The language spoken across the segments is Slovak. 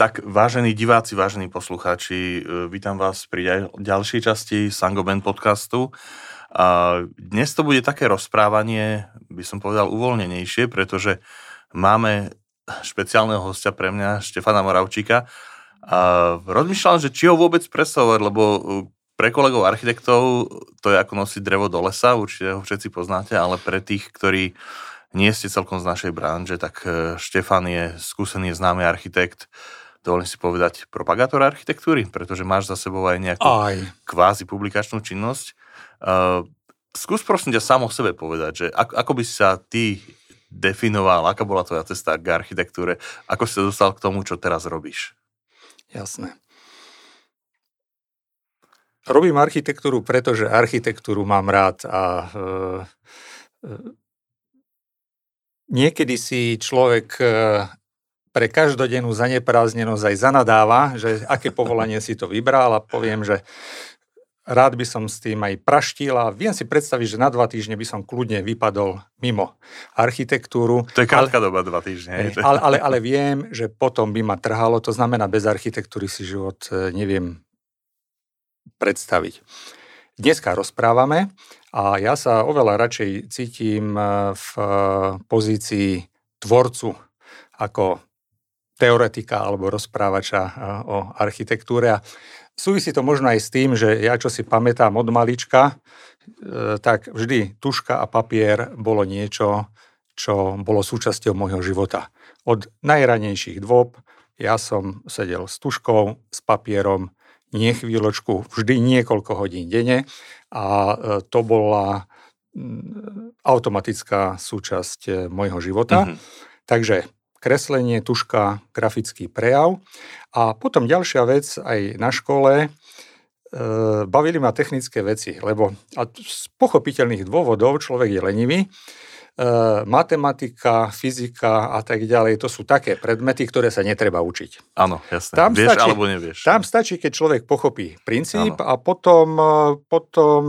Tak, vážení diváci, vážení poslucháči, vítam vás pri ďalšej časti Sangoben podcastu. A dnes to bude také rozprávanie, by som povedal, uvoľnenejšie, pretože máme špeciálneho hostia pre mňa, Štefana Moravčíka. A rozmýšľam, že či ho vôbec predstavovať, lebo pre kolegov architektov to je ako nosiť drevo do lesa, určite ho všetci poznáte, ale pre tých, ktorí nie ste celkom z našej branže, tak e, Štefan je skúsený, známy architekt, dovolím si povedať, propagátor architektúry, pretože máš za sebou aj nejakú aj. kvázi publikačnú činnosť. Uh, skús prosím ťa sám o sebe povedať, že ako, ako by si sa ty definoval, aká bola tvoja cesta k architektúre, ako si sa dostal k tomu, čo teraz robíš? Jasné. Robím architektúru, pretože architektúru mám rád a e, e, niekedy si človek e, pre každodennú zanepráznenosť aj zanadáva, že aké povolanie si to vybral a poviem, že rád by som s tým aj praštil a viem si predstaviť, že na dva týždne by som kľudne vypadol mimo architektúru. To je krátka ale, doba, dva týždne. Ale, ale, ale viem, že potom by ma trhalo, to znamená, bez architektúry si život e, neviem predstaviť. Dneska rozprávame a ja sa oveľa radšej cítim e, v e, pozícii tvorcu ako teoretika alebo rozprávača e, o architektúre. A súvisí to možno aj s tým, že ja čo si pamätám od malička, tak vždy tuška a papier bolo niečo, čo bolo súčasťou môjho života. Od najranejších dôb ja som sedel s tuškou, s papierom, nie chvíľočku, vždy niekoľko hodín denne a e, to bola automatická súčasť môjho života. Mm-hmm. Takže kreslenie, tuška, grafický prejav. A potom ďalšia vec aj na škole, e, bavili ma technické veci, lebo a z pochopiteľných dôvodov človek je lenivý, E, matematika, fyzika a tak ďalej, to sú také predmety, ktoré sa netreba učiť. Áno, jasné. Tam Vieš stačí, alebo nevieš. Tam stačí, keď človek pochopí princíp ano. a potom, e, potom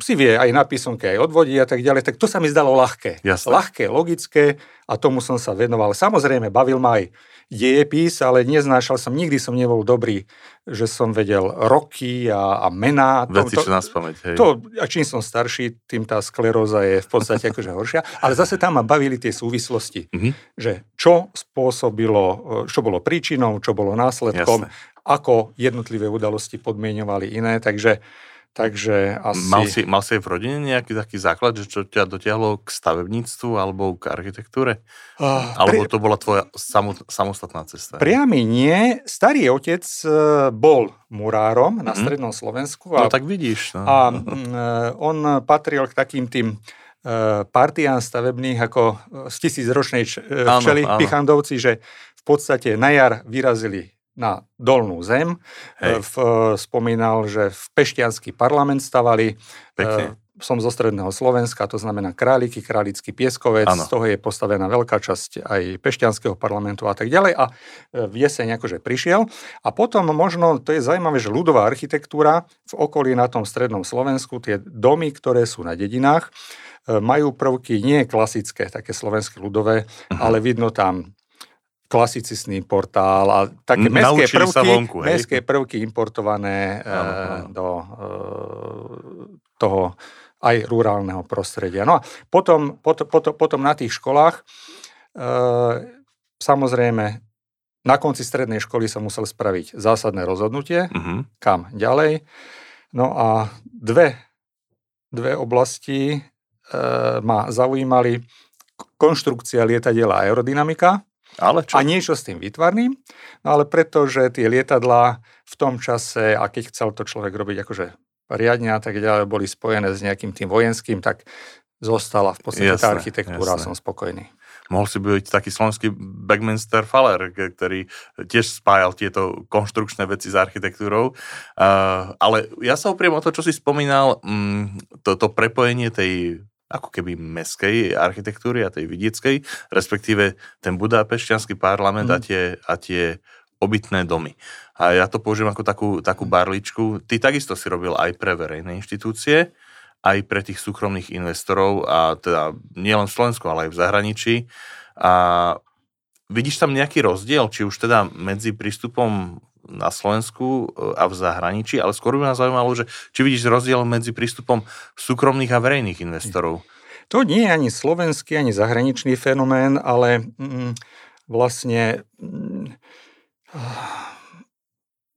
si vie aj na písomke, aj odvodí a tak ďalej, tak to sa mi zdalo ľahké. Jasné. Ľahké, logické a tomu som sa venoval. Samozrejme, bavil ma aj dejepis, ale neznášal som, nikdy som nebol dobrý, že som vedel roky a, a mená. Veci, to, čo nás pamäť, hej. To, a čím som starší, tým tá skleróza je v podstate akože horšia. Ale zase tam ma bavili tie súvislosti, mm-hmm. že čo spôsobilo, čo bolo príčinou, čo bolo následkom, Jasne. ako jednotlivé udalosti podmienovali iné, takže Takže asi... Mal si, mal si aj v rodine nejaký taký základ, že čo ťa dotiahlo k stavebníctvu alebo k architektúre? Uh, alebo pri... to bola tvoja samot, samostatná cesta? Priamy nie. Starý otec e, bol murárom na mm. strednom Slovensku. A, no tak vidíš. No. A e, on patril k takým tým e, partián stavebných ako z tisícročnej včely, pichandovci, že v podstate na jar vyrazili na dolnú zem. Hej. V, spomínal, že v Pešťanský parlament stavali. Pekne. Som zo stredného Slovenska, to znamená Králiky, Králický pieskovec, ano. z toho je postavená veľká časť aj Pešťanského parlamentu a tak ďalej. A e, v jeseň akože prišiel. A potom možno, to je zaujímavé, že ľudová architektúra v okolí na tom strednom Slovensku, tie domy, ktoré sú na dedinách, e, majú prvky nie klasické, také slovenské ľudové, uh-huh. ale vidno tam klasicistný portál a také mestské prvky, vonku, mestské prvky importované e, do e, toho aj rurálneho prostredia. No a potom, potom, potom, potom na tých školách, e, samozrejme, na konci strednej školy som musel spraviť zásadné rozhodnutie, uh-huh. kam ďalej. No a dve, dve oblasti e, ma zaujímali konštrukcia lietadiela aerodynamika ale čo? A niečo s tým vytvarným, no ale pretože tie lietadlá v tom čase, a keď chcel to človek robiť akože riadne a tak ďalej, boli spojené s nejakým tým vojenským, tak zostala v podstate jasne, tá architektúra jasne. som spokojný. Mohol si byť taký slovenský Backminster Faller, ktorý tiež spájal tieto konštrukčné veci s architektúrou. Uh, ale ja sa opriem o to, čo si spomínal, um, to, to prepojenie tej ako keby meskej architektúry a tej vidieckej, respektíve ten budapešťanský parlament mm. a, tie, a tie obytné domy. A ja to použijem ako takú, takú barličku. Ty takisto si robil aj pre verejné inštitúcie, aj pre tých súkromných investorov, a teda nielen v Slovensku, ale aj v zahraničí. A vidíš tam nejaký rozdiel, či už teda medzi prístupom na Slovensku e, a v zahraničí, ale skôr by ma zaujímalo, že či vidíš rozdiel medzi prístupom súkromných a verejných investorov. To nie je ani slovenský, ani zahraničný fenomén, ale mm, vlastne mm,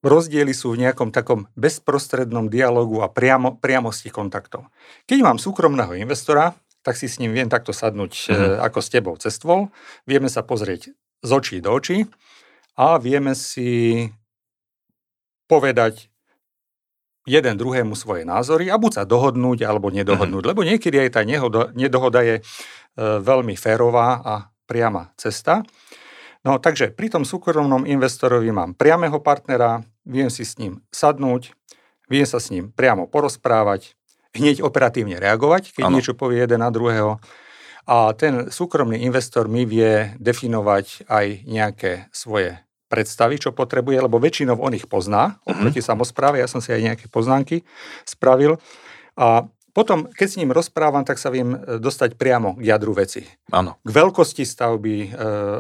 rozdiely sú v nejakom takom bezprostrednom dialogu a priamo, priamosti kontaktov. Keď mám súkromného investora, tak si s ním viem takto sadnúť mm-hmm. ako s tebou cestvol, vieme sa pozrieť z očí do očí a vieme si povedať jeden druhému svoje názory a buď sa dohodnúť alebo nedohodnúť, mm-hmm. lebo niekedy aj tá nehoda, nedohoda je e, veľmi férová a priama cesta. No takže pri tom súkromnom investorovi mám priamého partnera, viem si s ním sadnúť, viem sa s ním priamo porozprávať, hneď operatívne reagovať, keď ano. niečo povie jeden na druhého. A ten súkromný investor mi vie definovať aj nejaké svoje predstavy, čo potrebuje, lebo väčšinou on ich pozná oproti mm-hmm. samozpráve. Ja som si aj nejaké poznámky spravil. A potom, keď s ním rozprávam, tak sa viem e, dostať priamo k jadru veci. Áno. K veľkosti stavby, e,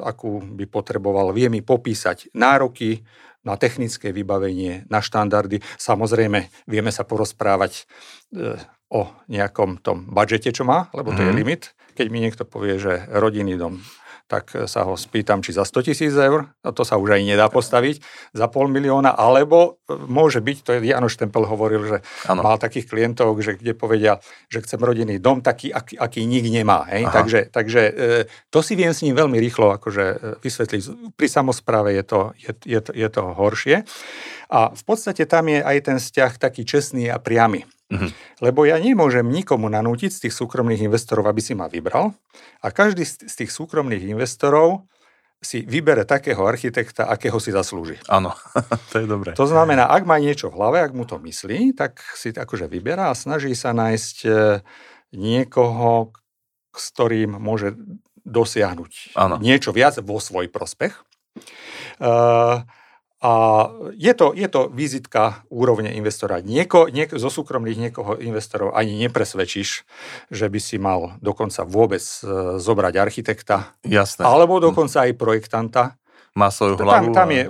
akú by potreboval, vie mi popísať nároky na technické vybavenie, na štandardy. Samozrejme, vieme sa porozprávať e, o nejakom tom budžete, čo má, lebo to mm. je mhm. limit. Keď mi niekto povie, že rodinný dom tak sa ho spýtam, či za 100 tisíc eur, no to sa už aj nedá postaviť, za pol milióna, alebo e, môže byť, to je Jano Štempel hovoril, že ano. mal takých klientov, že kde povedia, že chcem rodinný dom taký, aký, aký nik nemá. Hej? Takže, takže e, to si viem s ním veľmi rýchlo akože e, vysvetliť. Pri samozpráve je to, je, je, to, je to horšie. A v podstate tam je aj ten vzťah taký čestný a priamy. Mm-hmm. Lebo ja nemôžem nikomu nanútiť z tých súkromných investorov, aby si ma vybral. A každý z tých súkromných investorov si vybere takého architekta, akého si zaslúži. Áno, to je dobré. To znamená, ak má niečo v hlave, ak mu to myslí, tak si akože vyberá a snaží sa nájsť e, niekoho, s ktorým môže dosiahnuť Áno. niečo viac vo svoj prospech. Uh, a je to, je to vizitka úrovne investora. Nieko, nieko, zo súkromných niekoho investorov ani nepresvedčíš, že by si mal dokonca vôbec e, zobrať architekta. Jasné. Alebo dokonca aj projektanta. Má svoju hlavu. Tam, tam je,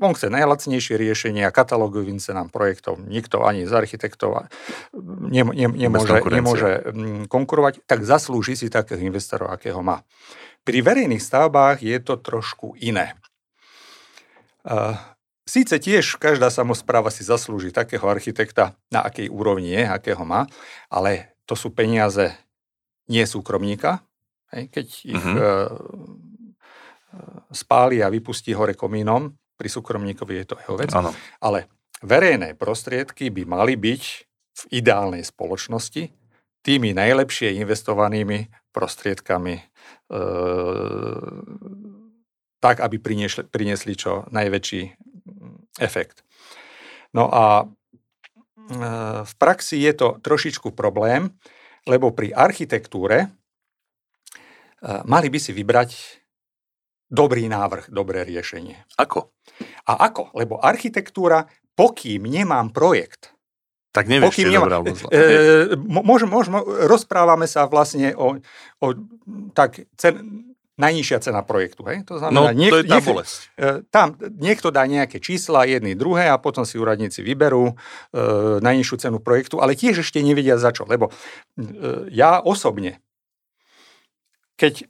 on chce najlacnejšie riešenia, katalógovým cenám projektov. Nikto ani z architektov ne, ne, nemôže, nemôže konkurovať, tak zaslúži si takých investorov, akého má. Pri verejných stavbách je to trošku iné. Síce tiež každá samozpráva si zaslúži takého architekta, na akej úrovni je, akého má, ale to sú peniaze nie súkromníka. Keď ich uh-huh. spáli a vypustí hore komínom, pri súkromníkovi je to jeho vec. Ano. Ale verejné prostriedky by mali byť v ideálnej spoločnosti tými najlepšie investovanými prostriedkami e, tak, aby priniesli, priniesli čo najväčší mm, efekt. No a e, v praxi je to trošičku problém, lebo pri architektúre e, mali by si vybrať dobrý návrh, dobré riešenie. Ako? A ako? Lebo architektúra, pokým nemám projekt, tak nevieš, či nemá, dobré e, môžem, môžem, rozprávame sa vlastne o, o tak cen, najnižšia cena projektu. Hej? To znamená, no, niek- to je tá niek- e, tam niekto dá nejaké čísla, jedny, druhé a potom si úradníci vyberú e, najnižšiu cenu projektu, ale tiež ešte nevedia za čo. Lebo e, ja osobne, keď e,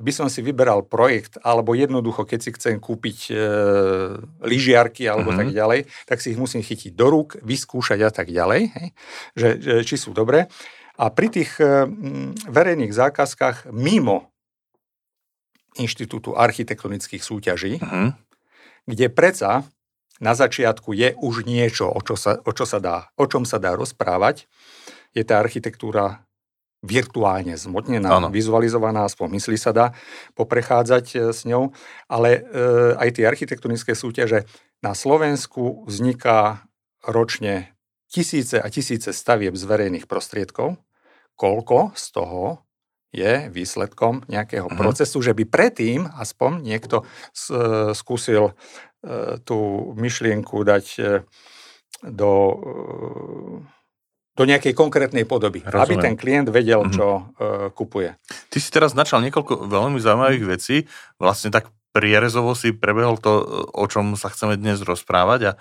by som si vyberal projekt, alebo jednoducho, keď si chcem kúpiť e, lyžiarky alebo mm-hmm. tak ďalej, tak si ich musím chytiť do rúk, vyskúšať a tak ďalej, hej? Že, že, či sú dobré. A pri tých e, verejných zákazkách mimo Inštitútu architektonických súťaží, uh-huh. kde predsa na začiatku je už niečo, o, čo sa, o, čo sa dá, o čom sa dá rozprávať. Je tá architektúra virtuálne zmotnená, ano. vizualizovaná, aspoň myslí sa dá poprechádzať e, s ňou, ale e, aj tie architektonické súťaže na Slovensku vzniká ročne tisíce a tisíce stavieb z verejných prostriedkov. Koľko z toho je výsledkom nejakého uh-huh. procesu, že by predtým aspoň niekto skúsil e, tú myšlienku dať e, do e, do nejakej konkrétnej podoby, Rozumiem. aby ten klient vedel, mm-hmm. čo kupuje. Ty si teraz načal niekoľko veľmi zaujímavých vecí, vlastne tak prierezovo si prebehol to, o čom sa chceme dnes rozprávať a,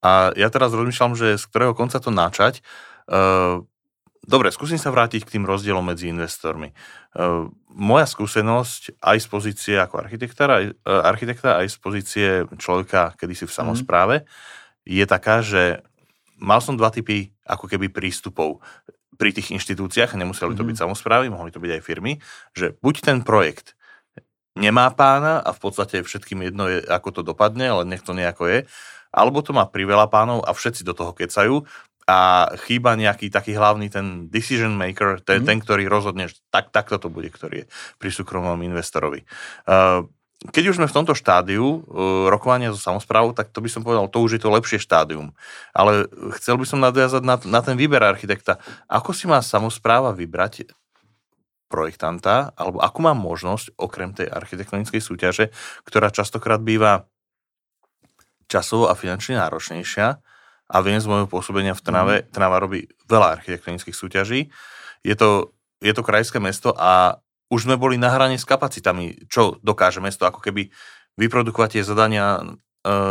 a ja teraz rozmýšľam, že z ktorého konca to načať. Uh, dobre, skúsim sa vrátiť k tým rozdielom medzi investormi. Uh, moja skúsenosť aj z pozície ako architekta, aj, uh, architekta, aj z pozície človeka kedysi v samozpráve mm. je taká, že mal som dva typy ako keby prístupov pri tých inštitúciách, nemuseli to byť mm-hmm. samozprávy, mohli to byť aj firmy, že buď ten projekt nemá pána a v podstate všetkým jedno je, ako to dopadne, ale nech to nejako je, alebo to má priveľa pánov a všetci do toho kecajú a chýba nejaký taký hlavný ten decision maker, ten, mm. ten ktorý rozhodne, že tak, takto to bude, ktorý je pri súkromnom investorovi. Uh, keď už sme v tomto štádiu uh, rokovania so samozprávou, tak to by som povedal, to už je to lepšie štádium. Ale chcel by som nadviazať na, na ten výber architekta. Ako si má samozpráva vybrať projektanta, alebo akú má možnosť, okrem tej architektonickej súťaže, ktorá častokrát býva časovo a finančne náročnejšia, a viem z môjho pôsobenia v Trnave, mm. Trnava robí veľa architektonických súťaží. Je to, je to krajské mesto a už sme boli na hrane s kapacitami, čo dokáže mesto ako keby vyprodukovať tie zadania e,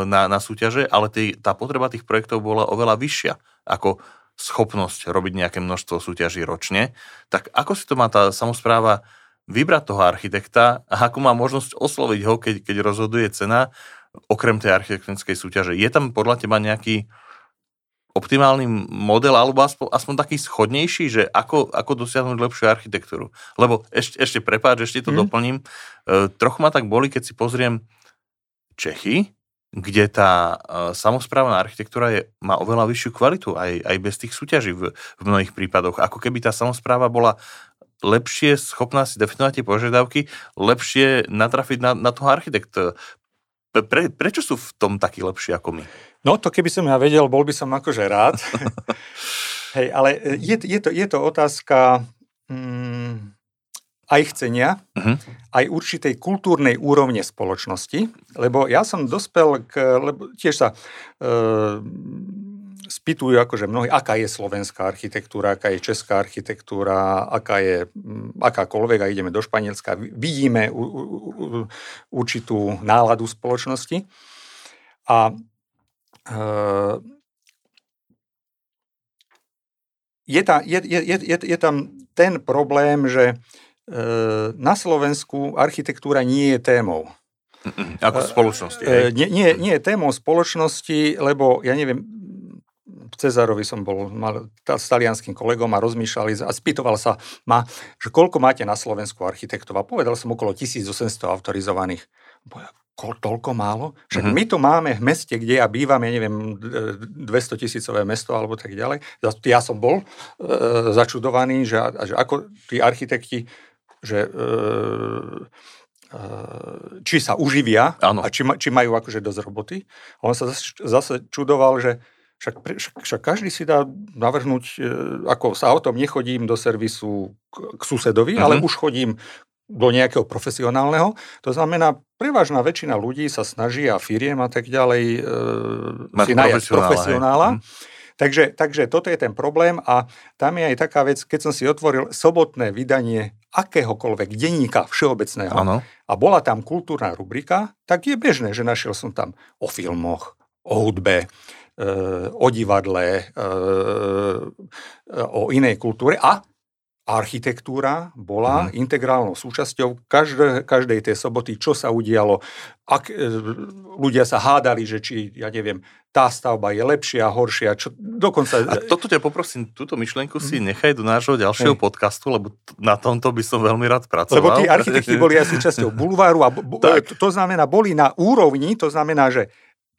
na, na súťaže, ale tý, tá potreba tých projektov bola oveľa vyššia ako schopnosť robiť nejaké množstvo súťaží ročne. Tak ako si to má tá samozpráva vybrať toho architekta a ako má možnosť osloviť ho, keď, keď rozhoduje cena, okrem tej architektonickej súťaže. Je tam podľa teba nejaký optimálny model, alebo aspoň, aspoň taký schodnejší, že ako, ako dosiahnuť lepšiu architektúru. Lebo ešte, ešte prepáč, ešte to mm. doplním. E, trochu ma tak boli, keď si pozriem Čechy, kde tá e, samozprávna architektúra je, má oveľa vyššiu kvalitu, aj, aj bez tých súťaží v, v mnohých prípadoch. Ako keby tá samozpráva bola lepšie schopná si definovať tie požiadavky, lepšie natrafiť na, na toho architekta. Pre, prečo sú v tom takí lepší ako my? No to keby som ja vedel, bol by som akože rád. Hej, ale e, je, je, to, je to otázka mm, aj chcenia, uh-huh. aj určitej kultúrnej úrovne spoločnosti, lebo ja som dospel k, lebo tiež sa e, spýtujú akože mnohí, aká je slovenská architektúra, aká je česká architektúra, aká je akákoľvek a ideme do Španielska, vidíme u, u, u, určitú náladu spoločnosti. A je, tam, je, je, je, je tam ten problém, že ehm, na Slovensku architektúra nie je témou. Ako spoločnosti. Hej? Nie, nie, nie je témou spoločnosti, lebo ja neviem, v Cezarovi som bol mal, s talianským kolegom a rozmýšľali a spýtoval sa ma, že koľko máte na Slovensku architektov a povedal som okolo 1800 autorizovaných toľko málo? Však mm-hmm. my to máme v meste, kde ja bývam, ja neviem, 200 tisícové mesto alebo tak ďalej. Ja som bol e, začudovaný, že, že ako tí architekti, že e, e, či sa uživia ano. a či, či majú akože dosť roboty. A on sa zase, zase čudoval, že však, však, však každý si dá navrhnúť, e, ako sa autom nechodím do servisu k, k susedovi, mm-hmm. ale mhm. už chodím do nejakého profesionálneho. To znamená, prevažná väčšina ľudí sa snaží a firiem a tak ďalej e, si najať profesionála. Hm. Takže, takže toto je ten problém a tam je aj taká vec, keď som si otvoril sobotné vydanie akéhokoľvek denníka všeobecného ano. a bola tam kultúrna rubrika, tak je bežné, že našiel som tam o filmoch, o hudbe, e, o divadle, e, o inej kultúre a architektúra bola mm. integrálnou súčasťou každé, každej tej soboty, čo sa udialo. Ak e, ľudia sa hádali, že či, ja neviem, tá stavba je lepšia, horšia, čo dokonca... A toto ťa poprosím, túto myšlienku si mhm. nechaj do nášho ďalšieho Hej. podcastu, lebo na tomto by som veľmi rád pracoval. Lebo tí architekti boli aj súčasťou bulváru a bo, to, to znamená, boli na úrovni, to znamená, že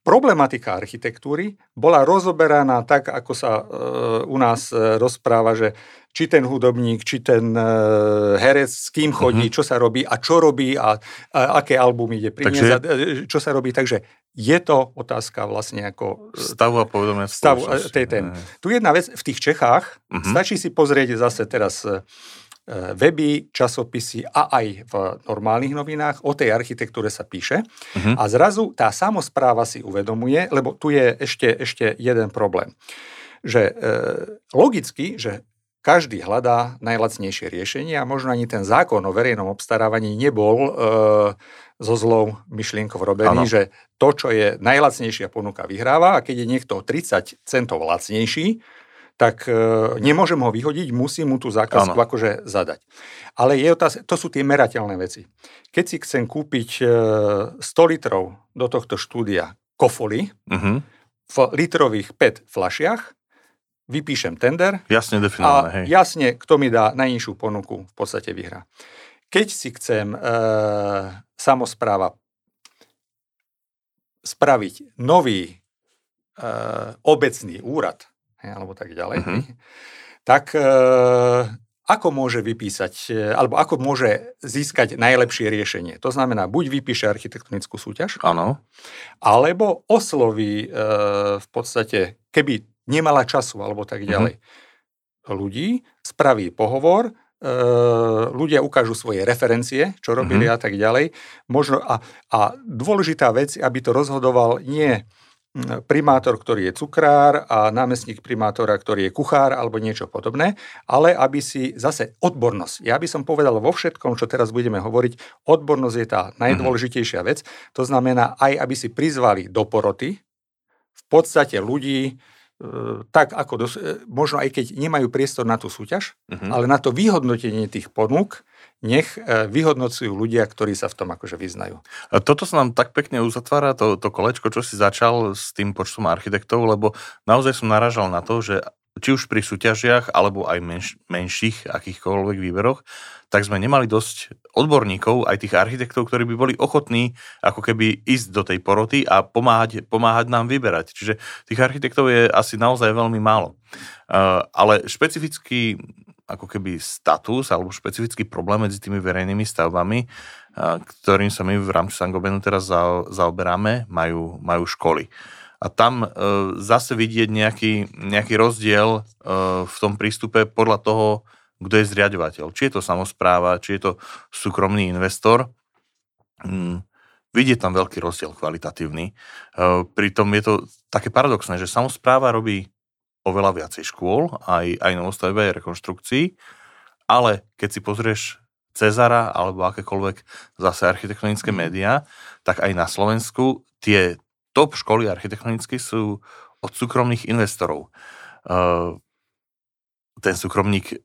problematika architektúry bola rozoberaná tak, ako sa e, u nás e, rozpráva, že či ten hudobník, či ten e, herec, s kým chodí, mm-hmm. čo sa robí a čo robí a, a aké album ide priniesť, Takže... čo sa robí. Takže je to otázka vlastne ako... Stavu a povedomia stavu tej témy. Tu jedna vec, v tých Čechách, mm-hmm. stačí si pozrieť zase teraz weby, časopisy a aj v normálnych novinách o tej architektúre sa píše. Uh-huh. A zrazu tá samozpráva si uvedomuje, lebo tu je ešte, ešte jeden problém že e, logicky, že každý hľadá najlacnejšie riešenie a možno ani ten zákon o verejnom obstarávaní nebol e, so zlou myšlienkou robený, ano. že to, čo je najlacnejšia ponuka, vyhráva a keď je niekto 30 centov lacnejší, tak e, nemôžem ho vyhodiť, musím mu tú zákazku ano. akože zadať. Ale je otáz- to sú tie merateľné veci. Keď si chcem kúpiť e, 100 litrov do tohto štúdia kofoly uh-huh. v litrových PET flašiach, vypíšem tender jasne definované, a hej. jasne, kto mi dá najnižšiu ponuku, v podstate vyhrá. Keď si chcem e, samozpráva spraviť nový e, obecný úrad, alebo tak ďalej, uh-huh. tak e, ako môže vypísať, e, alebo ako môže získať najlepšie riešenie. To znamená, buď vypíše architektonickú súťaž, ano. alebo osloví e, v podstate, keby nemala času alebo tak mhm. ďalej. Mm-hmm. Ľudí spraví pohovor, ľudia ukážu svoje referencie, čo robili mm-hmm. a tak ďalej. Možno a, a dôležitá vec, aby to rozhodoval nie primátor, ktorý je cukrár a námestník primátora, ktorý je kuchár alebo niečo podobné, ale aby si zase odbornosť. Ja by som povedal vo všetkom, čo teraz budeme hovoriť, odbornosť je tá najdôležitejšia vec. To znamená aj, aby si prizvali do poroty v podstate ľudí, tak ako dos- e, možno aj keď nemajú priestor na tú súťaž, uh-huh. ale na to vyhodnotenie tých ponúk, nech e, vyhodnocujú ľudia, ktorí sa v tom akože vyznajú. A toto sa nám tak pekne uzatvára, to, to kolečko, čo si začal s tým počtom architektov, lebo naozaj som naražal na to, že či už pri súťažiach, alebo aj menš, menších akýchkoľvek výberoch, tak sme nemali dosť odborníkov, aj tých architektov, ktorí by boli ochotní ako keby ísť do tej poroty a pomáhať, pomáhať nám vyberať. Čiže tých architektov je asi naozaj veľmi málo. Uh, ale špecifický ako keby status alebo špecifický problém medzi tými verejnými stavbami, uh, ktorým sa my v rámci Sangobenu teraz zaoberáme, majú, majú školy a tam e, zase vidieť nejaký, nejaký rozdiel e, v tom prístupe podľa toho, kto je zriadovateľ. Či je to samozpráva, či je to súkromný investor. Mm, vidieť tam veľký rozdiel kvalitatívny. E, pritom je to také paradoxné, že samozpráva robí oveľa viacej škôl, aj, aj novostavbe, aj rekonštrukcií, ale keď si pozrieš Cezara alebo akékoľvek zase architektonické médiá, tak aj na Slovensku tie top školy architektonické sú od súkromných investorov. Uh, ten súkromník,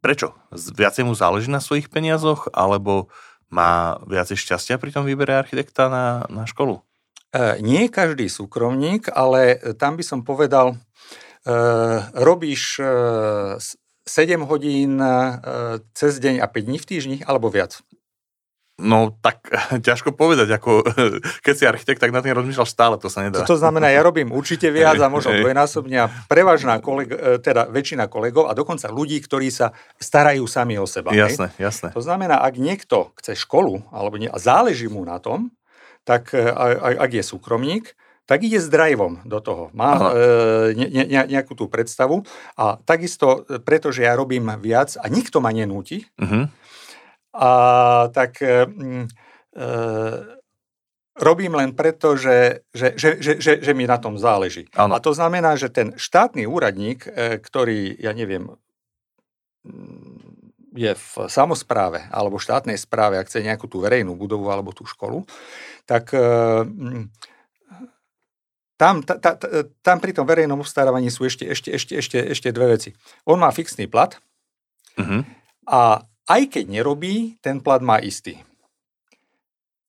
prečo? Viacej mu záleží na svojich peniazoch, alebo má viacej šťastia pri tom výbere architekta na, na školu? E, nie každý súkromník, ale tam by som povedal, e, robíš e, 7 hodín e, cez deň a 5 dní v týždni, alebo viac? No tak ťažko povedať, ako keď si architekt, tak na tým rozmýšľaš stále, to sa nedá. To, znamená, ja robím určite viac a možno dvojnásobne a prevažná koleg, e, teda väčšina kolegov a dokonca ľudí, ktorí sa starajú sami o seba. Jasné, hej? jasné. To znamená, ak niekto chce školu alebo nie, a záleží mu na tom, tak e, ak je súkromník, tak ide s driveom do toho. Má e, ne, ne, nejakú tú predstavu a takisto, e, pretože ja robím viac a nikto ma nenúti, uh-huh a tak e, e, robím len preto, že, že, že, že, že, že mi na tom záleží. Ano. A to znamená, že ten štátny úradník, e, ktorý, ja neviem, je v samozpráve alebo štátnej správe, ak chce nejakú tú verejnú budovu alebo tú školu, tak e, tam, ta, ta, tam pri tom verejnom obstarávaní sú ešte, ešte, ešte, ešte, ešte dve veci. On má fixný plat uh-huh. a aj keď nerobí, ten plat má istý.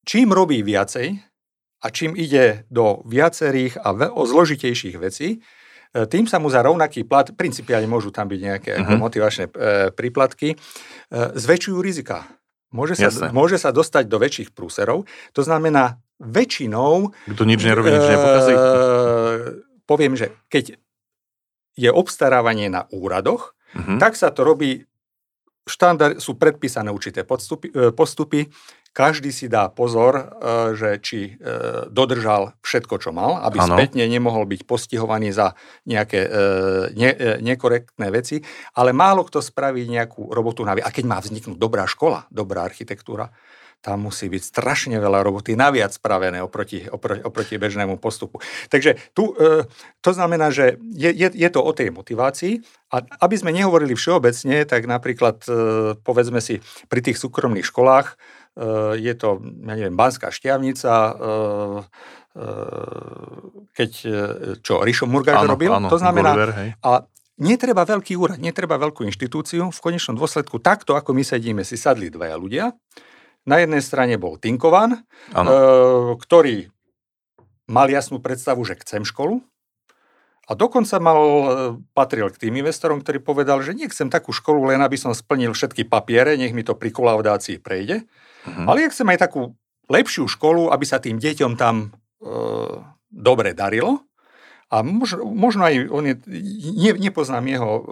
Čím robí viacej a čím ide do viacerých a o zložitejších vecí, e, tým sa mu za rovnaký plat, principiálne môžu tam byť nejaké uh-huh. motivačné e, príplatky, e, zväčšujú rizika. Môže sa, môže sa dostať do väčších prúserov. To znamená, väčšinou... Kto nič nerobí, nič nepokazí. E, poviem, že keď je obstarávanie na úradoch, uh-huh. tak sa to robí štandard, sú predpísané určité podstupy, e, postupy. Každý si dá pozor, e, že či e, dodržal všetko, čo mal, aby ano. spätne nemohol byť postihovaný za nejaké ne, nekorektné veci, ale málo kto spraví nejakú robotu na A keď má vzniknúť dobrá škola, dobrá architektúra, tam musí byť strašne veľa roboty naviac spravené oproti, oproti, oproti bežnému postupu. Takže tu, e, to znamená, že je, je, je to o tej motivácii a aby sme nehovorili všeobecne, tak napríklad e, povedzme si pri tých súkromných školách e, je to, ja neviem, Banská šťavnica, e, e, keď, čo, Rišo Murgaj robil, áno, to znamená, hej. a Netreba veľký úrad, netreba veľkú inštitúciu. V konečnom dôsledku takto, ako my sedíme, si sadli dvaja ľudia. Na jednej strane bol Tinkovan, e, ktorý mal jasnú predstavu, že chcem školu. A dokonca mal, e, patril k tým investorom, ktorý povedal, že nechcem takú školu, len aby som splnil všetky papiere, nech mi to pri kolaudácii prejde. Uh-huh. Ale ja chcem aj takú lepšiu školu, aby sa tým deťom tam e, dobre darilo. A možno, možno aj on je, ne, nepoznám jeho e,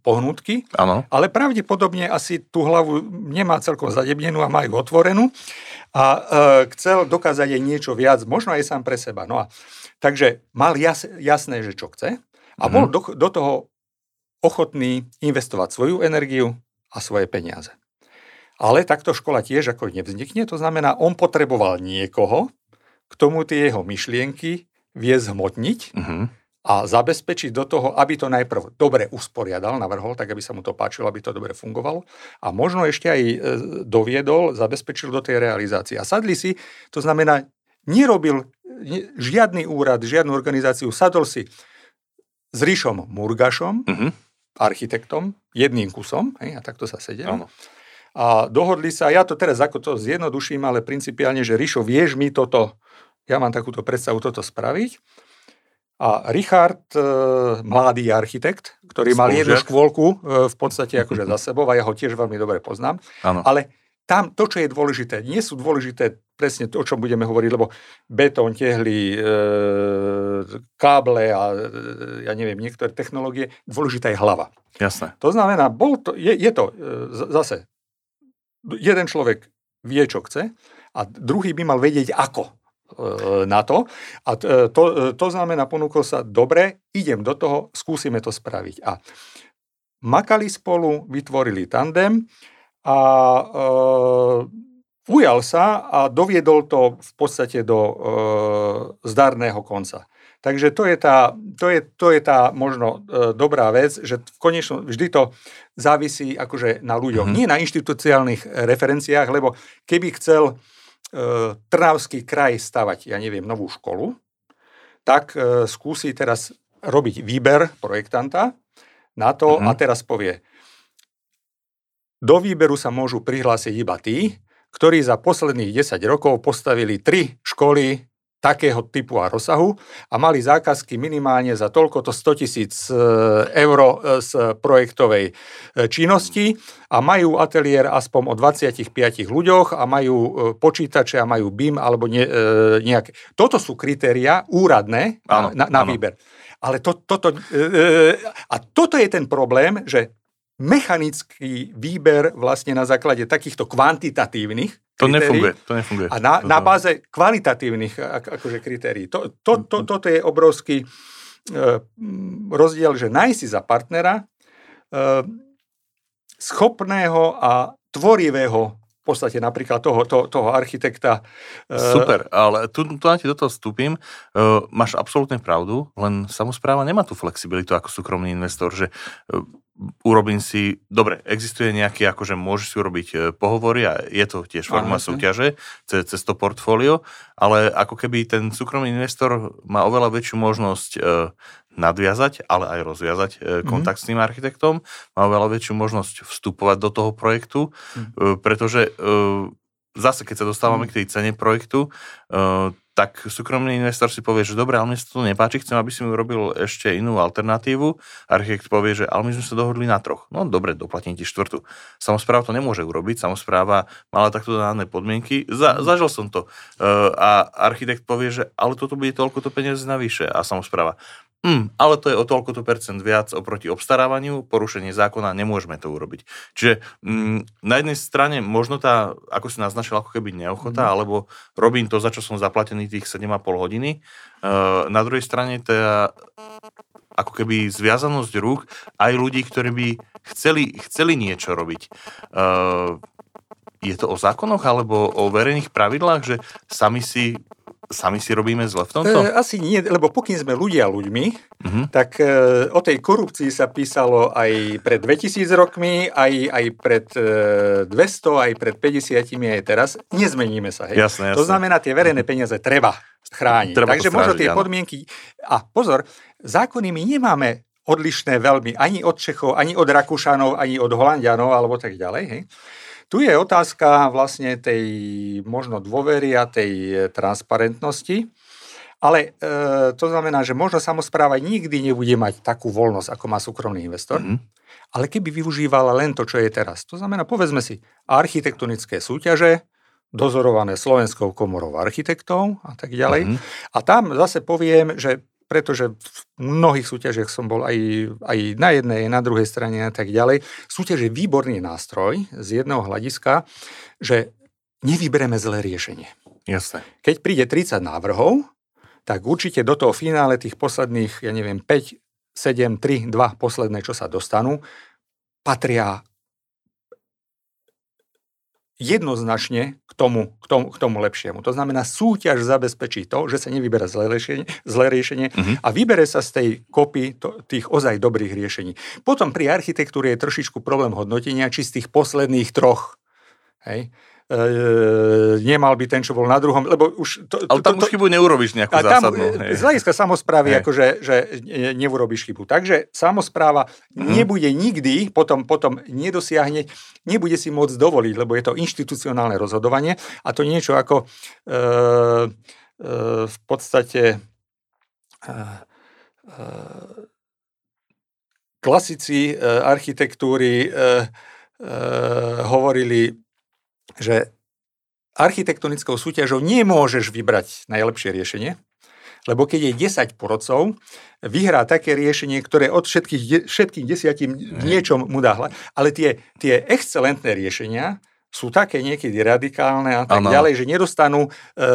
pohnutky, ano. ale pravdepodobne asi tú hlavu nemá celkom zadebnenú a má ju otvorenú a e, chcel dokázať aj niečo viac, možno aj sám pre seba. No a, takže mal jas, jasné, že čo chce a bol mhm. do, do toho ochotný investovať svoju energiu a svoje peniaze. Ale takto škola tiež ako nevznikne, to znamená, on potreboval niekoho, k tomu tie jeho myšlienky vie zhmotniť uh-huh. a zabezpečiť do toho, aby to najprv dobre usporiadal, navrhol, tak aby sa mu to páčilo, aby to dobre fungovalo a možno ešte aj e, doviedol, zabezpečil do tej realizácie. A sadli si, to znamená, nerobil žiadny úrad, žiadnu organizáciu, sadol si s Ríšom Murgašom, uh-huh. architektom, jedným kusom, hej, a takto sa sedel. Ano. A dohodli sa, ja to teraz ako to zjednoduším, ale principiálne, že Ríšo, vieš mi toto ja mám takúto predstavu toto spraviť. A Richard, e, mladý architekt, ktorý mal jednu škôlku e, v podstate akože za sebou a ja ho tiež veľmi dobre poznám, ano. ale tam to, čo je dôležité, nie sú dôležité presne to, o čom budeme hovoriť, lebo betón, tehly, e, káble a e, ja neviem, niektoré technológie, dôležitá je hlava. Jasné. To znamená, bol to, je, je to e, zase, jeden človek vie, čo chce a druhý by mal vedieť, ako na to. A e, to, e, to znamená, ponúkol sa, dobre, idem do toho, skúsime to spraviť. A makali spolu, vytvorili tandem a e, ujal sa a doviedol to v podstate do e, zdarného konca. Takže to je tá, to je, to je tá možno e, dobrá vec, že v konečnom vždy to závisí akože na ľuďoch, mm-hmm. nie na inštituciálnych referenciách, lebo keby chcel E, Trnavský kraj stavať, ja neviem, novú školu, tak e, skúsi teraz robiť výber projektanta na to uh-huh. a teraz povie, do výberu sa môžu prihlásiť iba tí, ktorí za posledných 10 rokov postavili tri školy takého typu a rozsahu a mali zákazky minimálne za toľko to 100 tisíc e, eur e, z projektovej e, činnosti a majú ateliér aspoň o 25 ľuďoch a majú počítače a majú BIM alebo ne, nejaké. Toto sú kritéria úradné áno, na, na áno. výber. Ale to, toto, a toto je ten problém, že mechanický výber vlastne na základe takýchto kvantitatívnych to kritérií nefunguje, to nefunguje. A na, na báze kvalitatívnych akože kritérií. To, to, to, toto je obrovský e, rozdiel, že nájsť si za partnera e, schopného a tvorivého v podstate napríklad toho, to, toho architekta. E, Super, ale tu, tu na ti do toho vstúpim. Uh, máš absolútne pravdu, len samozpráva nemá tú flexibilitu ako súkromný investor, že uh, urobím si, dobre, existuje nejaký, akože môžeš si urobiť e, pohovory a je to tiež forma Aha, súťaže cez, cez to portfólio, ale ako keby ten súkromný investor má oveľa väčšiu možnosť e, nadviazať, ale aj rozviazať e, mhm. kontakt mm-hmm. s tým architektom, má oveľa väčšiu možnosť vstupovať do toho projektu, mm-hmm. pretože zase, keď sa dostávame mm-hmm. k tej cene projektu, tak súkromný investor si povie, že dobre, ale mne sa to nepáči, chcem, aby si mi urobil ešte inú alternatívu. Architekt povie, že ale my sme sa dohodli na troch. No dobre, doplatím ti štvrtú. Samozpráva to nemôže urobiť, samozpráva mala takto dané podmienky. Za, zažil som to. Uh, a architekt povie, že ale toto bude toľko to peniaze navyše. A samozpráva, Mm, ale to je o toľko to percent viac oproti obstarávaniu, porušenie zákona, nemôžeme to urobiť. Čiže mm, na jednej strane možno tá, ako si naznačil, ako keby neochota, mm. alebo robím to, za čo som zaplatený tých 7,5 hodiny. Uh, na druhej strane to je ako keby zviazanosť rúk aj ľudí, ktorí by chceli, chceli niečo robiť. Uh, je to o zákonoch alebo o verejných pravidlách, že sami si sami si robíme zle v tomto? E, asi nie, lebo pokým sme ľudia ľuďmi, uh-huh. tak e, o tej korupcii sa písalo aj pred 2000 rokmi, aj, aj pred e, 200, aj pred 50 aj teraz. Nezmeníme sa. Hej. Jasné, jasné. To znamená, tie verejné peniaze treba chrániť. Treba Takže možno tie áno. podmienky... A pozor, zákony my nemáme odlišné veľmi ani od Čechov, ani od Rakúšanov, ani od Holandianov, alebo tak ďalej. Hej. Tu je otázka vlastne tej možno dôvery a tej e, transparentnosti. Ale e, to znamená, že možno samozpráva nikdy nebude mať takú voľnosť, ako má súkromný investor. Mm. Ale keby využívala len to, čo je teraz. To znamená, povedzme si, architektonické súťaže, dozorované Slovenskou komorou architektov a tak ďalej. Mm. A tam zase poviem, že pretože v mnohých súťažiach som bol aj, aj na jednej, aj na druhej strane a tak ďalej. Súťaž je výborný nástroj z jedného hľadiska, že nevybereme zlé riešenie. Jasne. Keď príde 30 návrhov, tak určite do toho finále tých posledných, ja neviem, 5, 7, 3, 2 posledné, čo sa dostanú, patria jednoznačne k tomu, k, tomu, k tomu lepšiemu. To znamená, súťaž zabezpečí to, že sa nevyberá zlé riešenie, zlé riešenie uh-huh. a vybere sa z tej kopy to, tých ozaj dobrých riešení. Potom pri architektúre je trošičku problém hodnotenia, či z tých posledných troch hej, nemal by ten, čo bol na druhom, lebo už... To, Ale tam to, už chybu neurobiš nejakú tam, zásadnú. Hej. Z hľadiska samozprávy, hej. akože, že neurobíš chybu. Takže samozpráva mm. nebude nikdy, potom, potom nedosiahne, nebude si môcť dovoliť, lebo je to inštitucionálne rozhodovanie a to niečo ako e, e, v podstate e, e, klasici e, architektúry e, e, hovorili že architektonickou súťažou nemôžeš vybrať najlepšie riešenie, lebo keď je 10 porodcov, vyhrá také riešenie, ktoré od všetkých, všetkých desiatim v niečom mu dá Ale tie, tie excelentné riešenia sú také niekedy radikálne a tak ano. ďalej, že nedostanú e,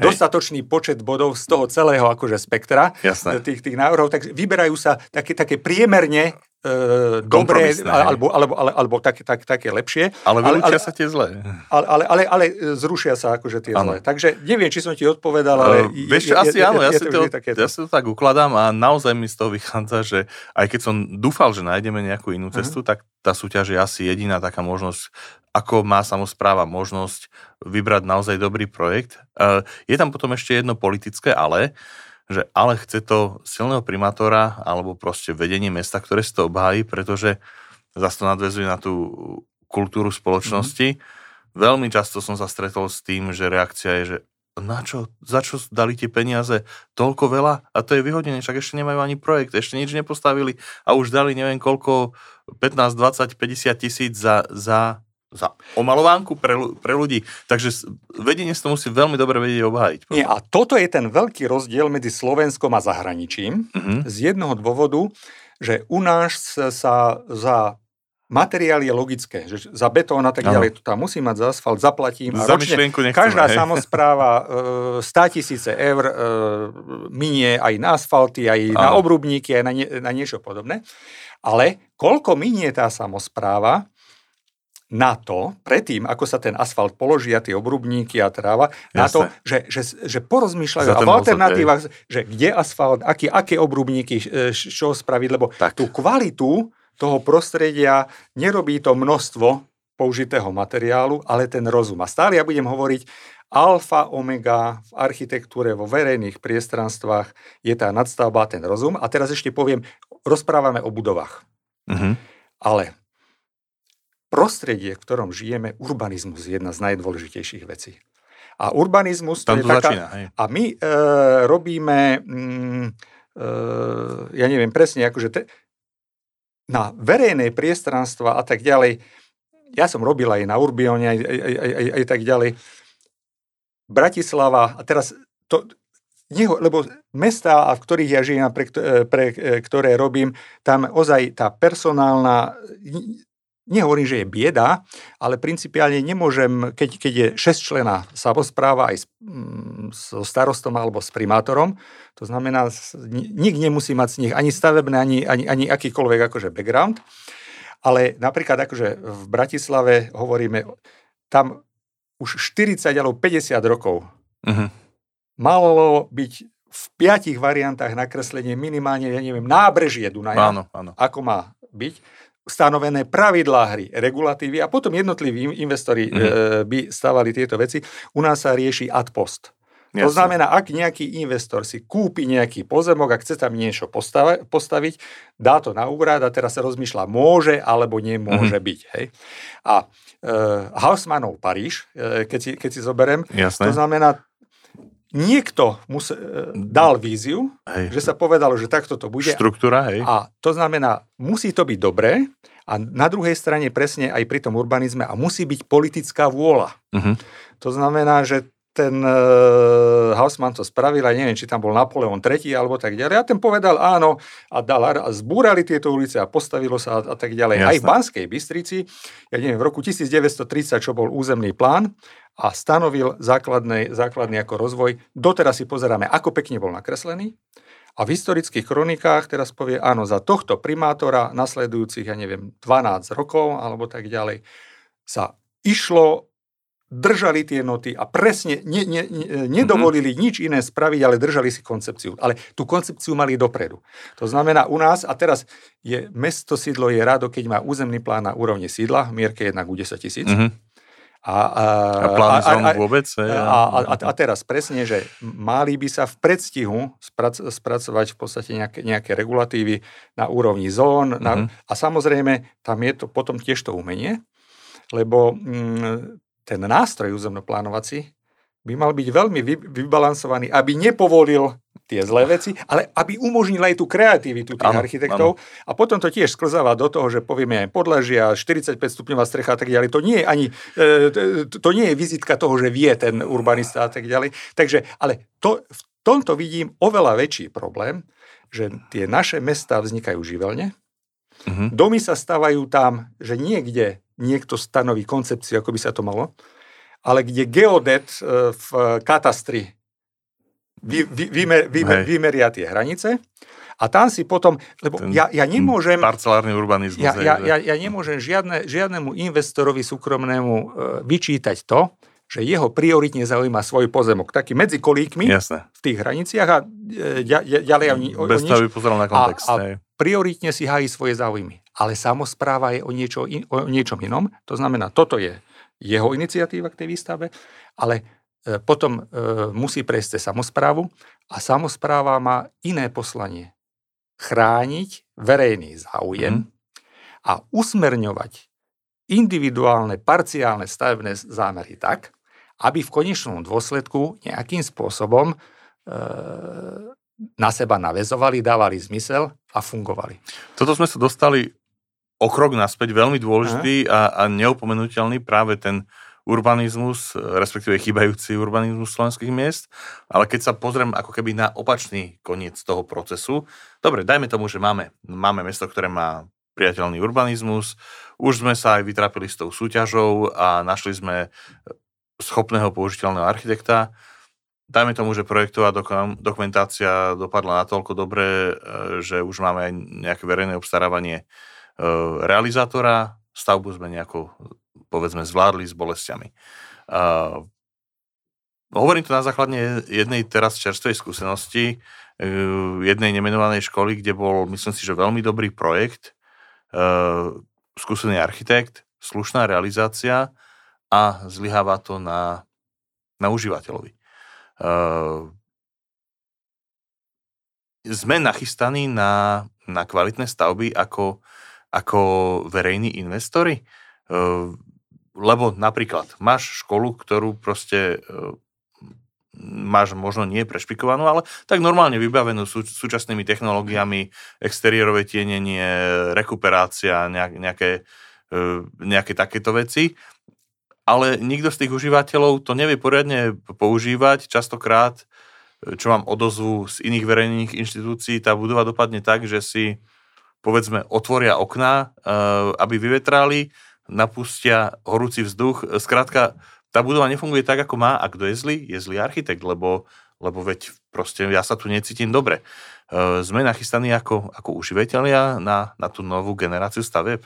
dostatočný počet bodov z toho celého akože spektra Jasné. tých, tých návrhov, tak vyberajú sa také, také priemerne e, dobré, alebo, alebo, ale, alebo také, tak, také lepšie. Ale vylúčia sa tie zlé. Ale, ale, ale, ale zrušia sa akože tie ano. zlé. Takže neviem, či som ti odpovedal, ale... Uh, vieš, je, asi je, áno, ja, si to, ja si to tak ukladám a naozaj mi z toho vychádza, že aj keď som dúfal, že nájdeme nejakú inú cestu, uh-huh. tak tá súťaž je asi jediná taká možnosť, ako má samozpráva možnosť vybrať naozaj dobrý projekt. Uh, je tam potom ešte jedno politické ale, že ale chce to silného primátora alebo proste vedenie mesta, ktoré si to obhájí, pretože zase to nadvezuje na tú kultúru spoločnosti. Mm-hmm. Veľmi často som sa stretol s tým, že reakcia je, že na čo, za čo dali tie peniaze toľko veľa a to je vyhodenie, však ešte nemajú ani projekt, ešte nič nepostavili a už dali neviem koľko, 15, 20, 50 tisíc za, za za omalovánku pre, pre ľudí. Takže vedenie sa to musí veľmi dobre vedieť obhájiť. Nie, a toto je ten veľký rozdiel medzi Slovenskom a zahraničím uh-huh. z jedného dôvodu, že u nás sa za materiál je logické, že za betón a tak no. ďalej, to tam musí mať za asfalt, zaplatím a za ročne nechcem, každá hej. samozpráva e, 100 tisíce eur e, minie aj na asfalty, aj ano. na obrubníky, aj na, nie, na niečo podobné. Ale koľko minie tá samozpráva, na to, predtým, ako sa ten asfalt položí a tie obrubníky a tráva, Jasne. na to, že, že, že porozmýšľajú a v alternatívach, že kde asfalt, aké, aké obrubníky, e, čo spraviť, lebo tak. tú kvalitu toho prostredia nerobí to množstvo použitého materiálu, ale ten rozum. A stále ja budem hovoriť, alfa, omega v architektúre, vo verejných priestranstvách je tá nadstavba, ten rozum. A teraz ešte poviem, rozprávame o budovách. Uh-huh. Ale prostredie, v ktorom žijeme, urbanizmus je jedna z najdôležitejších vecí. A urbanizmus... Tam to, je taká, hej. A my e, robíme, mm, e, ja neviem presne, akože te, na verejné priestranstva a tak ďalej, ja som robil aj na Urbione, aj, aj, aj, aj, aj tak ďalej. Bratislava, a teraz to, neho, lebo mesta, v ktorých ja žijem a pre, pre ktoré robím, tam ozaj tá personálna nehovorím, že je bieda, ale principiálne nemôžem, keď, keď je 6 člena samozpráva aj s, mm, so starostom alebo s primátorom, to znamená, nik nemusí mať z nich ani stavebné, ani, ani, ani akýkoľvek akože background. Ale napríklad akože v Bratislave hovoríme, tam už 40 alebo 50 rokov uh-huh. malo byť v piatich variantách nakreslenie minimálne, ja neviem, nábrežie Dunaja, áno, áno. ako má byť, stanovené pravidlá hry, regulatívy a potom jednotliví investori uh-huh. e, by stavali tieto veci. U nás sa rieši ad post. Jasne. To znamená, ak nejaký investor si kúpi nejaký pozemok a chce tam niečo postava- postaviť, dá to na úrad a teraz sa rozmýšľa, môže alebo nemôže mm-hmm. byť. Hej. A e, Hausmannov Paríž, e, keď, si, keď si zoberiem, Jasne. to znamená, niekto mus, e, dal víziu, hej. že sa povedalo, že takto to bude. Štruktúra, hej. A to znamená, musí to byť dobré a na druhej strane presne aj pri tom urbanizme a musí byť politická vôľa. Uh-huh. To znamená, že ten uh, Hausmann to spravil, a neviem, či tam bol Napoleon III alebo tak ďalej. A ten povedal áno a, dal, a zbúrali tieto ulice a postavilo sa a, a tak ďalej. Jasne. Aj v Banskej Bystrici, ja neviem, v roku 1930, čo bol územný plán a stanovil základný, základný ako rozvoj. Doteraz si pozeráme, ako pekne bol nakreslený. A v historických kronikách teraz povie, áno, za tohto primátora nasledujúcich, ja neviem, 12 rokov alebo tak ďalej, sa išlo držali tie noty a presne ne, ne, ne, nedovolili mm-hmm. nič iné spraviť, ale držali si koncepciu. Ale tú koncepciu mali dopredu. To znamená u nás, a teraz je mesto sídlo je rado, keď má územný plán na úrovni sídla, v mierke 1 k 10 tisíc. Mm-hmm. A, a, a a, a, vôbec? A, a, a, a teraz presne, že mali by sa v predstihu sprac, spracovať v podstate nejaké, nejaké regulatívy na úrovni zón. Mm-hmm. Na, mhm. a samozrejme, tam je to potom tiež to umenie, lebo mm, ten nástroj územnoplánovací by mal byť veľmi vybalansovaný, aby nepovolil tie zlé veci, ale aby umožnil aj tú kreativitu tých ano, architektov. Ano. A potom to tiež sklzáva do toho, že povieme aj podlažia, 45 stupňová strecha a tak ďalej. To nie je ani, e, to nie je vizitka toho, že vie ten urbanista a tak ďalej. Takže, ale to, v tomto vidím oveľa väčší problém, že tie naše mesta vznikajú živelne, uh-huh. domy sa stavajú tam, že niekde niekto stanoví koncepciu, ako by sa to malo, ale kde geodet e, v katastri vy, vy, vymer, vymer, vymeria tie hranice a tam si potom, lebo Ten ja, ja nemôžem... Parcelárny urbanizmus. Ja, ja, ja, ja nemôžem žiadne, žiadnemu investorovi súkromnému e, vyčítať to, že jeho prioritne zaujíma svoj pozemok. Taký medzi kolíkmi Jasne. v tých hraniciach a e, ďalej o, o, Bez toho by pozeral na kontext. A, a prioritne si hájí svoje záujmy ale samozpráva je o, niečo, o niečom inom. To znamená, toto je jeho iniciatíva k tej výstave, ale e, potom e, musí prejsť cez samozprávu a samozpráva má iné poslanie. Chrániť verejný záujem mm. a usmerňovať individuálne, parciálne stavebné zámery tak, aby v konečnom dôsledku nejakým spôsobom e, na seba navezovali, dávali zmysel a fungovali. Toto sme sa dostali o krok naspäť, veľmi dôležitý a, a neopomenutelný práve ten urbanizmus, respektíve chýbajúci urbanizmus slovenských miest, ale keď sa pozriem ako keby na opačný koniec toho procesu, dobre, dajme tomu, že máme, máme mesto, ktoré má priateľný urbanizmus, už sme sa aj vytrápili s tou súťažou a našli sme schopného použiteľného architekta, dajme tomu, že projektová dokumentácia dopadla natoľko dobre, e, že už máme aj nejaké verejné obstarávanie realizátora, stavbu sme nejako, povedzme, zvládli s bolestiami. Uh, hovorím to na základne jednej teraz čerstvej skúsenosti, uh, jednej nemenovanej školy, kde bol, myslím si, že veľmi dobrý projekt, uh, skúsený architekt, slušná realizácia a zlyháva to na, na užívateľovi. Uh, sme nachystaní na, na kvalitné stavby ako ako verejní investori? Ehm, lebo napríklad máš školu, ktorú proste ehm, máš možno nie prešpikovanú, ale tak normálne vybavenú sú, súčasnými technológiami, exteriérové tienenie, rekuperácia, nejaké, ehm, nejaké takéto veci. Ale nikto z tých užívateľov to nevie poriadne používať. Častokrát, čo mám odozvu z iných verejných inštitúcií, tá budova dopadne tak, že si povedzme, otvoria okná, eh, aby vyvetrali, napustia horúci vzduch. Skrátka, tá budova nefunguje tak, ako má a kto je zlý? Je zlý architekt, lebo, lebo veď proste ja sa tu necítim dobre. Eh, sme nachystaní ako, ako užívateľia na, na tú novú generáciu staveb?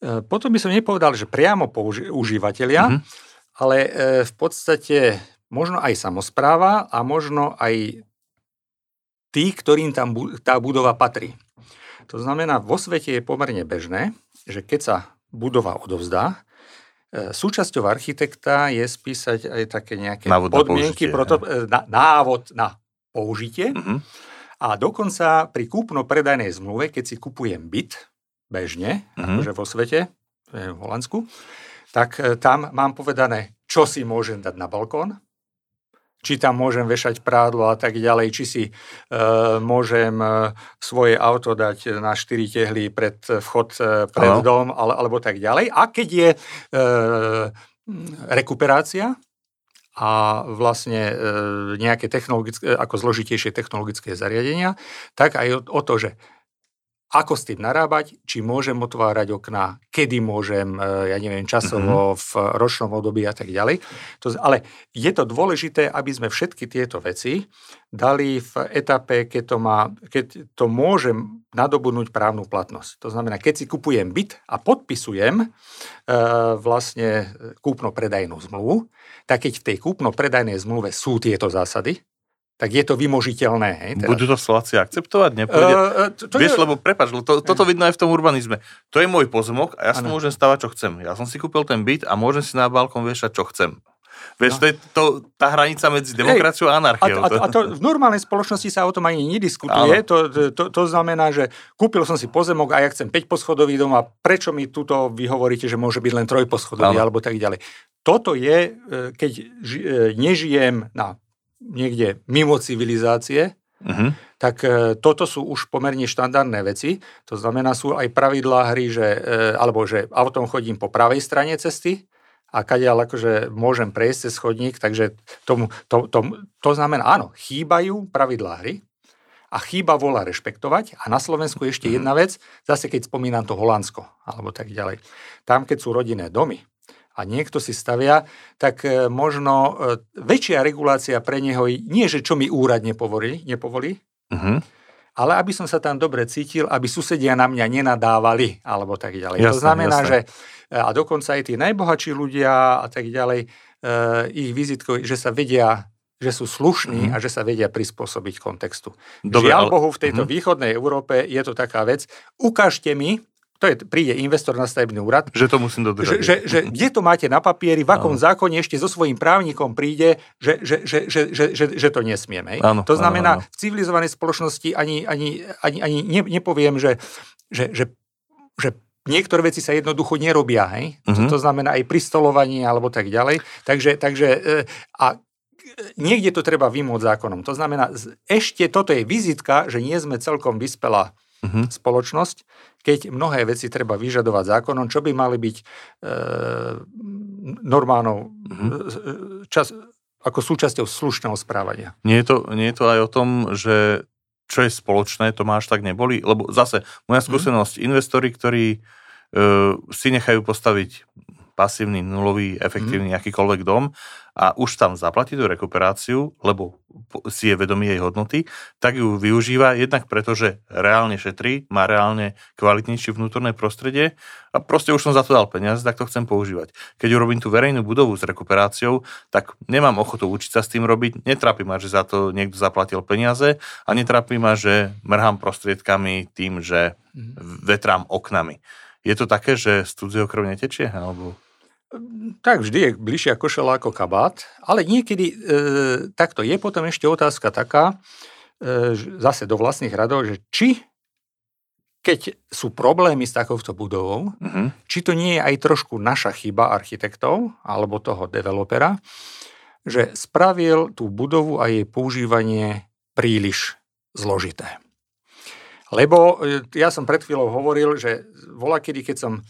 potom by som nepovedal, že priamo použi- užívateľia, mm-hmm. ale v podstate možno aj samozpráva a možno aj tí, ktorým tam tá budova patrí. To znamená, vo svete je pomerne bežné, že keď sa budova odovzdá, e, súčasťou architekta je spísať aj také nejaké návod podmienky, na, proto, e, na, návod na použitie. Uh-huh. A dokonca pri kúpno-predajnej zmluve, keď si kupujem byt, bežne, uh-huh. akože vo svete, v Holandsku, tak e, tam mám povedané, čo si môžem dať na balkón, či tam môžem vešať prádlo a tak ďalej, či si e, môžem e, svoje auto dať na 4 tehly pred vchod e, pred ano. dom, ale, alebo tak ďalej. A keď je e, rekuperácia a vlastne e, nejaké technologické, ako zložitejšie technologické zariadenia, tak aj o, o to, že ako s tým narábať, či môžem otvárať okná, kedy môžem, e, ja neviem, časovo, mm-hmm. v ročnom období a tak ďalej. To, ale je to dôležité, aby sme všetky tieto veci dali v etape, keď to, má, keď to môžem nadobudnúť právnu platnosť. To znamená, keď si kupujem byt a podpisujem e, vlastne kúpno-predajnú zmluvu, tak keď v tej kúpno-predajnej zmluve sú tieto zásady, tak je to vymožiteľné. Hej, teda. Budú to Slováci akceptovať? Nepôjde? Uh, to Vieš, je... lebo prepač, to, toto vidno aj v tom urbanizme. To je môj pozemok a ja si môžem stavať, čo chcem. Ja som si kúpil ten byt a môžem si na balkón viešať, čo chcem. Vieš, no. to je to, tá hranica medzi demokraciou Ej, a anarchiou. A, a, a to v normálnej spoločnosti sa o tom ani nediskutuje. To, to, to znamená, že kúpil som si pozemok a ja chcem 5 poschodový dom a prečo mi tuto vy hovoríte, že môže byť len trojposchodový alebo tak ďalej. Toto je, e, keď e, nežijem na niekde mimo civilizácie, uh-huh. tak e, toto sú už pomerne štandardné veci. To znamená, sú aj pravidlá hry, že, e, alebo že autom chodím po pravej strane cesty a kadiaľ akože môžem prejsť cez chodník, takže tomu, to, to, to znamená, áno, chýbajú pravidlá hry, a chýba vola rešpektovať. A na Slovensku ešte jedna vec, zase keď spomínam to Holandsko, alebo tak ďalej. Tam, keď sú rodinné domy, a niekto si stavia, tak e, možno e, väčšia regulácia pre neho, nie že čo mi úrad nepovolí, nepovolí uh-huh. ale aby som sa tam dobre cítil, aby susedia na mňa nenadávali, alebo tak ďalej. Jasne, to znamená, jasne. že e, a dokonca aj tí najbohatší ľudia a tak ďalej, ich vizitko, že sa vedia že sú slušní mm. a že sa vedia prispôsobiť kontextu. Dobre, Žiaľ ale... Bohu, v tejto mm. východnej Európe je to taká vec. Ukážte mi, to je, príde investor na stavebný úrad. Že to musím dodržať. Že, že, že kde to máte na papieri, v akom no. zákone ešte so svojím právnikom príde, že, že, že, že, že, že, že to nesmieme. Áno, to znamená, áno, áno. v civilizovanej spoločnosti ani, ani, ani, ani ne, nepoviem, že, že, že, že niektoré veci sa jednoducho nerobia. Hej? Uh-huh. To, to znamená aj pristolovaní alebo tak ďalej. Takže, takže e, a niekde to treba vymôcť zákonom. To znamená, ešte toto je vizitka, že nie sme celkom vyspelá uh-huh. spoločnosť, keď mnohé veci treba vyžadovať zákonom, čo by mali byť e, normálnou uh-huh. čas, ako súčasťou slušného správania. Nie je, to, nie je to aj o tom, že čo je spoločné, to máš tak neboli? Lebo zase, moja skúsenosť, uh-huh. investori, ktorí e, si nechajú postaviť pasívny, nulový, efektívny, mm. akýkoľvek dom a už tam zaplatí tú rekuperáciu, lebo si je vedomý jej hodnoty, tak ju využíva jednak preto, že reálne šetrí, má reálne kvalitnejšie vnútorné prostredie a proste už som za to dal peniaze, tak to chcem používať. Keď urobím tú verejnú budovu s rekuperáciou, tak nemám ochotu učiť sa s tým robiť, netrápi ma, že za to niekto zaplatil peniaze a netrápi ma, že mrhám prostriedkami tým, že mhm. vetrám oknami. Je to také, že cudzieho krv netečie? Alebo... Tak vždy je bližšia košela ako kabát, ale niekedy e, takto je potom ešte otázka taká, e, zase do vlastných radov, že či keď sú problémy s takouto budovou, uh-huh. či to nie je aj trošku naša chyba architektov alebo toho developera, že spravil tú budovu a jej používanie príliš zložité. Lebo e, ja som pred chvíľou hovoril, že vola kedy, keď som e,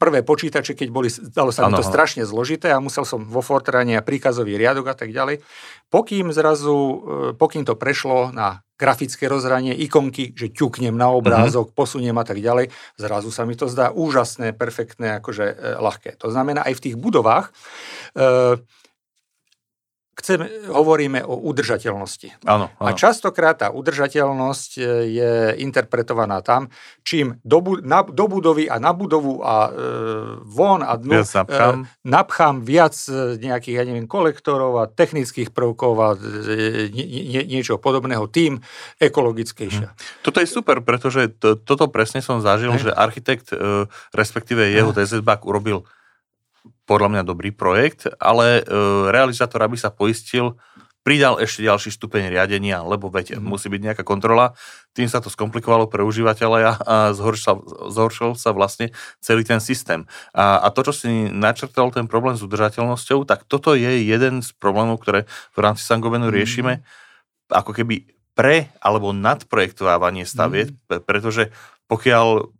prvé počítače, keď boli, dalo sa mi to strašne zložité a musel som vo Fortrane a príkazový riadok a tak ďalej. Pokým zrazu, e, pokým to prešlo na grafické rozhranie, ikonky, že ťuknem na obrázok, mm-hmm. posuniem a tak ďalej, zrazu sa mi to zdá úžasné, perfektné, akože e, ľahké. To znamená, aj v tých budovách e, chceme, hovoríme o udržateľnosti. Áno, áno. A častokrát tá udržateľnosť e, je interpretovaná tam, čím do, na, do budovy a na budovu a e, von a dnu viac napchám. E, napchám viac e, nejakých, ja neviem, kolektorov a technických prvkov a e, nie, niečo podobného, tým ekologickejšia. Hm. Toto je super, pretože to, toto presne som zažil, hm. že architekt, e, respektíve jeho DZ urobil podľa mňa dobrý projekt, ale e, realizátor, aby sa poistil, pridal ešte ďalší stupeň riadenia, lebo veď mm. musí byť nejaká kontrola. Tým sa to skomplikovalo pre užívateľa a zhoršil, zhoršil sa vlastne celý ten systém. A, a to, čo si načrtal ten problém s udržateľnosťou, tak toto je jeden z problémov, ktoré v rámci Sangobenu mm. riešime, ako keby pre alebo nadprojektovávanie staviet, mm. pretože pokiaľ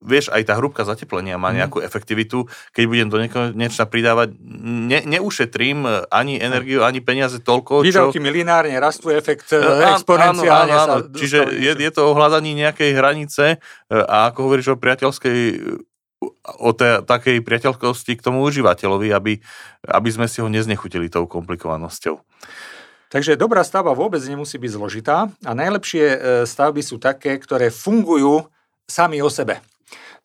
vieš, aj tá hrúbka zateplenia má mhm. nejakú mm. efektivitu. Keď budem do nekonečna pridávať, ne, neušetrím ani energiu, ani peniaze toľko. Výdavky čo... mi lineárne rastú, efekt e, exponenciálne áno, áno, áno. sa... Čiže je, je to o hľadaní nejakej hranice e, a ako hovoríš o priateľskej o tej, takej priateľkosti k tomu užívateľovi, aby, aby sme si ho neznechutili tou komplikovanosťou. Takže dobrá stavba vôbec nemusí byť zložitá a najlepšie e, stavby sú také, ktoré fungujú sami o sebe.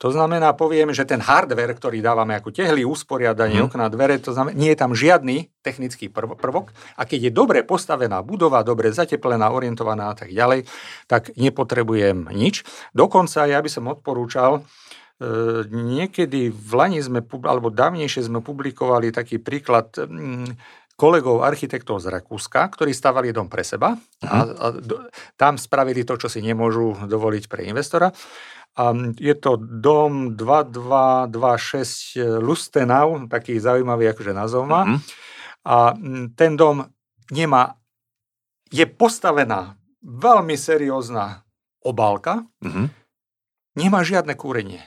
To znamená, poviem, že ten hardware, ktorý dávame ako tehly, usporiadanie, mm. okná, dvere, to znamená, nie je tam žiadny technický prvok a keď je dobre postavená budova, dobre zateplená, orientovaná a tak ďalej, tak nepotrebujem nič. Dokonca ja by som odporúčal, e, niekedy v Lani sme, alebo dávnejšie sme publikovali taký príklad kolegov architektov z Rakúska, ktorí stavali dom pre seba a, mhm. a do, tam spravili to, čo si nemôžu dovoliť pre investora. Je to dom 2226 Lustenau, taký zaujímavý akože názov má. Mm-hmm. A ten dom nemá, je postavená veľmi seriózna obálka, mm-hmm. nemá žiadne kúrenie.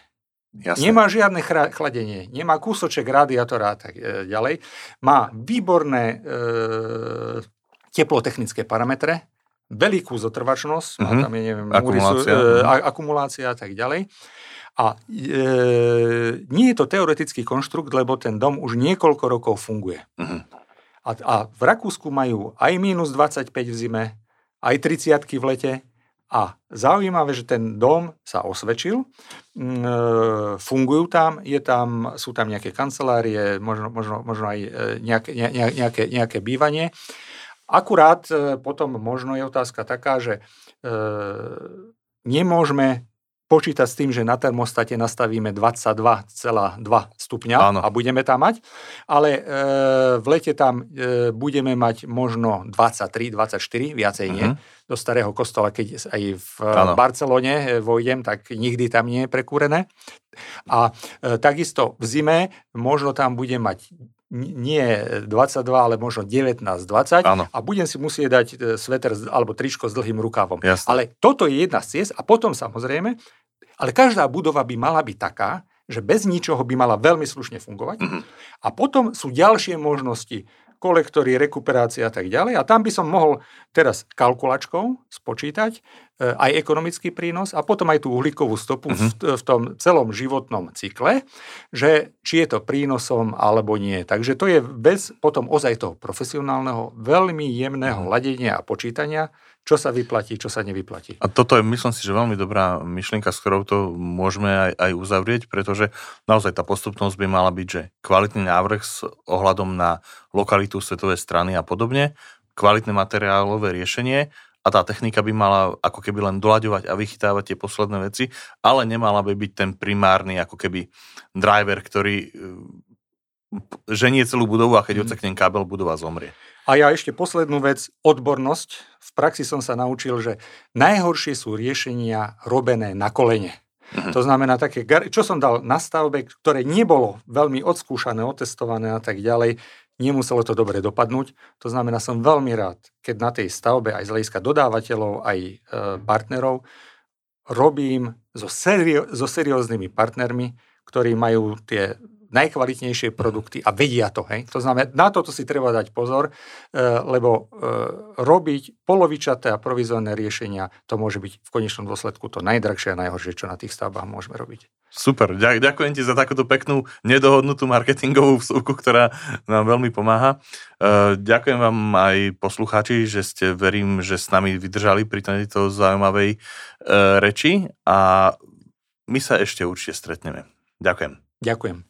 Jasne. Nemá žiadne chladenie, nemá kúsoček radiátora a tak e, ďalej. Má výborné e, teplotechnické parametre, veľkú zotrvačnosť, mm-hmm. mhm. tam, je, neviem, akumulácia. Múrisu, e, mhm. akumulácia a tak ďalej. A e, nie je to teoretický konštrukt, lebo ten dom už niekoľko rokov funguje. Mm-hmm. A, a v Rakúsku majú aj minus 25 v zime, aj 30 v lete. A zaujímavé, že ten dom sa osvedčil, mm, e, fungujú tam, je tam, sú tam nejaké kancelárie, možno, možno, možno aj e, nejaké, ne, nejaké, nejaké bývanie. Akurát e, potom možno je otázka taká, že e, nemôžeme počítať s tým, že na termostate nastavíme 22,2 stupňa Áno. a budeme tam mať, ale e, v lete tam e, budeme mať možno 23, 24, viacej nie. Uh-huh. Do starého kostola, keď aj v Áno. Barcelone e, vojdem, tak nikdy tam nie je prekúrené. A e, takisto v zime možno tam budem mať nie 22, ale možno 19, 20 Áno. a budem si musieť dať e, sveter alebo tričko s dlhým rukávom. Jasne. Ale toto je jedna z ciest a potom samozrejme, ale každá budova by mala byť taká, že bez ničoho by mala veľmi slušne fungovať. Mm-hmm. A potom sú ďalšie možnosti kolektory, rekuperácia a tak ďalej. A tam by som mohol teraz kalkulačkou spočítať aj ekonomický prínos a potom aj tú uhlíkovú stopu uh-huh. v, mhm. v tom celom životnom cykle, že či je to prínosom alebo nie. Takže to je bez potom ozaj toho profesionálneho, veľmi jemného uh-huh. ladenia a počítania, čo sa vyplatí, čo sa nevyplatí. A toto je, myslím si, že veľmi dobrá myšlienka, s ktorou to môžeme aj, aj uzavrieť, pretože naozaj tá postupnosť by mala byť, že kvalitný návrh s ohľadom na lokalitu svetovej strany a podobne, kvalitné materiálové riešenie a tá technika by mala ako keby len doľaďovať a vychytávať tie posledné veci, ale nemala by byť ten primárny ako keby driver, ktorý ženie celú budovu a keď mm. odseknem kábel, budova zomrie. A ja ešte poslednú vec, odbornosť. V praxi som sa naučil, že najhoršie sú riešenia robené na kolene. Mhm. To znamená také, čo som dal na stavbe, ktoré nebolo veľmi odskúšané, otestované a tak ďalej, nemuselo to dobre dopadnúť. To znamená, som veľmi rád, keď na tej stavbe aj z hľadiska dodávateľov, aj e, partnerov robím so, serio, so serióznymi partnermi, ktorí majú tie najkvalitnejšie produkty a vedia to. Hej? To znamená, na toto si treba dať pozor, lebo robiť polovičaté a provizorné riešenia, to môže byť v konečnom dôsledku to najdrahšie a najhoršie, čo na tých stavbách môžeme robiť. Super, ďakujem ti za takúto peknú, nedohodnutú marketingovú vsúku, ktorá nám veľmi pomáha. Ďakujem vám aj poslucháči, že ste, verím, že s nami vydržali pri tejto zaujímavej reči a my sa ešte určite stretneme. Ďakujem. Ďakujem.